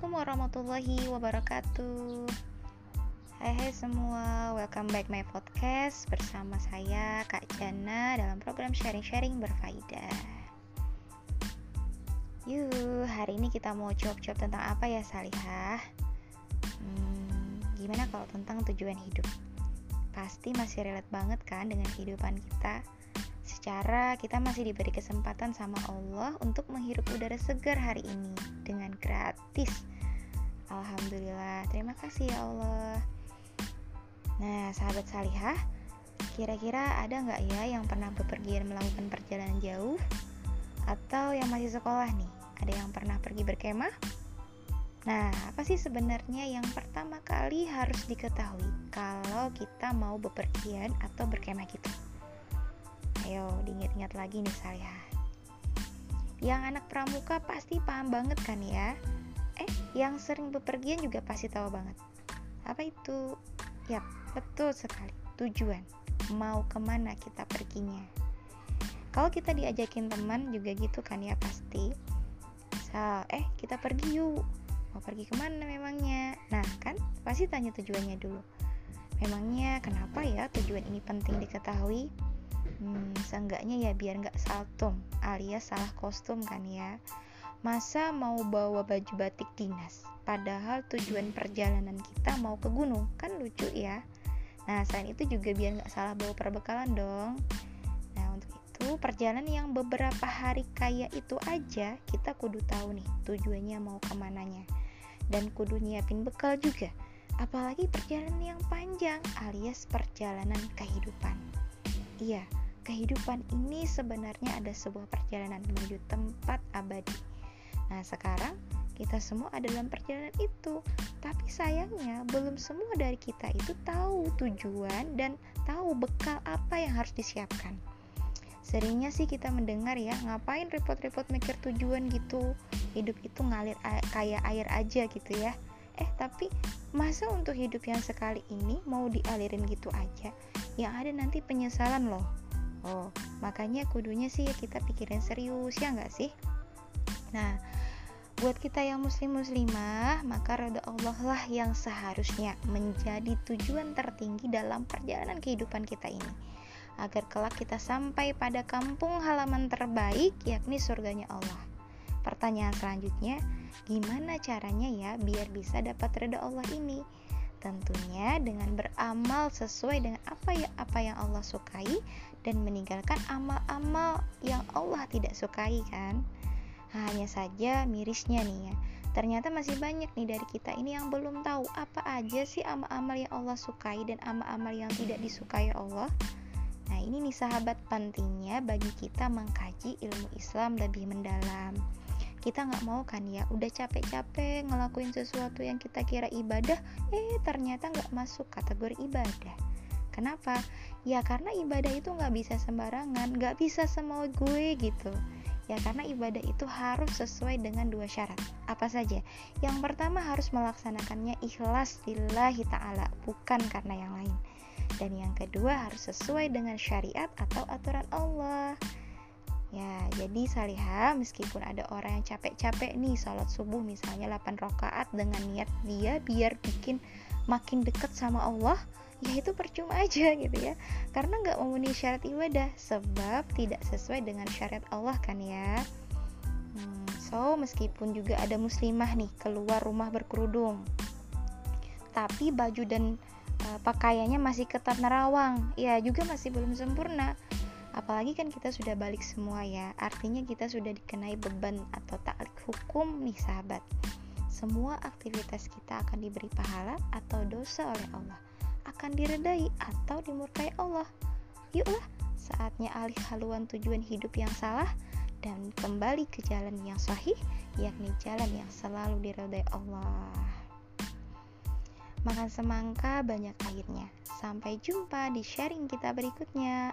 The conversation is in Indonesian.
Assalamualaikum warahmatullahi wabarakatuh Hai hai semua, welcome back my podcast Bersama saya Kak Jana dalam program sharing-sharing berfaedah Yuk, hari ini kita mau jawab-jawab tentang apa ya Salihah? Hmm, gimana kalau tentang tujuan hidup? Pasti masih relate banget kan dengan kehidupan kita Secara kita masih diberi kesempatan sama Allah untuk menghirup udara segar hari ini dengan gratis. Alhamdulillah, terima kasih ya Allah. Nah, sahabat salihah, kira-kira ada nggak ya yang pernah bepergian melakukan perjalanan jauh? Atau yang masih sekolah nih, ada yang pernah pergi berkemah? Nah, apa sih sebenarnya yang pertama kali harus diketahui kalau kita mau bepergian atau berkemah gitu? Ayo diingat-ingat lagi nih saya. Yang anak pramuka pasti paham banget kan ya? Eh, yang sering bepergian juga pasti tahu banget. Apa itu? Yap, betul sekali. Tujuan. Mau ke mana kita perginya? Kalau kita diajakin teman juga gitu kan ya pasti. So, eh kita pergi yuk. Mau pergi ke mana memangnya? Nah kan pasti tanya tujuannya dulu. Memangnya kenapa ya tujuan ini penting diketahui? Hmm, seenggaknya ya biar nggak saltum alias salah kostum kan ya. Masa mau bawa baju batik dinas? Padahal tujuan perjalanan kita mau ke gunung kan lucu ya. Nah selain itu juga biar nggak salah bawa perbekalan dong. Nah untuk itu perjalanan yang beberapa hari kayak itu aja kita kudu tahu nih tujuannya mau ke mananya. Dan kudu nyiapin bekal juga apalagi perjalanan yang panjang alias perjalanan kehidupan. Iya kehidupan ini sebenarnya ada sebuah perjalanan menuju tempat abadi. Nah, sekarang kita semua ada dalam perjalanan itu, tapi sayangnya belum semua dari kita itu tahu tujuan dan tahu bekal apa yang harus disiapkan. Seringnya sih kita mendengar ya, ngapain repot-repot mikir tujuan gitu, hidup itu ngalir kayak air aja gitu ya. Eh, tapi masa untuk hidup yang sekali ini mau dialirin gitu aja? Yang ada nanti penyesalan loh Oh, makanya kudunya sih kita pikirin serius ya nggak sih? Nah, buat kita yang muslim muslimah, maka rada Allah lah yang seharusnya menjadi tujuan tertinggi dalam perjalanan kehidupan kita ini. Agar kelak kita sampai pada kampung halaman terbaik yakni surganya Allah. Pertanyaan selanjutnya, gimana caranya ya biar bisa dapat reda Allah ini? Tentunya dengan beramal sesuai dengan apa ya apa yang Allah sukai dan meninggalkan amal-amal yang Allah tidak sukai kan. Hanya saja mirisnya nih ya. Ternyata masih banyak nih dari kita ini yang belum tahu apa aja sih amal-amal yang Allah sukai dan amal-amal yang tidak disukai Allah. Nah, ini nih sahabat pentingnya bagi kita mengkaji ilmu Islam lebih mendalam kita nggak mau kan ya udah capek-capek ngelakuin sesuatu yang kita kira ibadah eh ternyata nggak masuk kategori ibadah. Kenapa? Ya karena ibadah itu nggak bisa sembarangan nggak bisa semua gue gitu. Ya karena ibadah itu harus sesuai dengan dua syarat. Apa saja? Yang pertama harus melaksanakannya ikhlas lillahi ta'ala bukan karena yang lain. Dan yang kedua harus sesuai dengan syariat atau aturan Allah Ya, jadi salihah meskipun ada orang yang capek-capek nih sholat subuh misalnya 8 rakaat dengan niat dia biar bikin makin dekat sama Allah, ya itu percuma aja gitu ya. Karena nggak memenuhi syarat ibadah sebab tidak sesuai dengan syariat Allah kan ya. Hmm, so meskipun juga ada muslimah nih keluar rumah berkerudung, tapi baju dan uh, pakaiannya masih ketat nerawang, ya juga masih belum sempurna apalagi kan kita sudah balik semua ya. Artinya kita sudah dikenai beban atau taklik hukum nih sahabat. Semua aktivitas kita akan diberi pahala atau dosa oleh Allah. Akan diredai atau dimurkai Allah. Yuklah saatnya alih haluan tujuan hidup yang salah dan kembali ke jalan yang sahih yakni jalan yang selalu diredai Allah. Makan semangka banyak airnya. Sampai jumpa di sharing kita berikutnya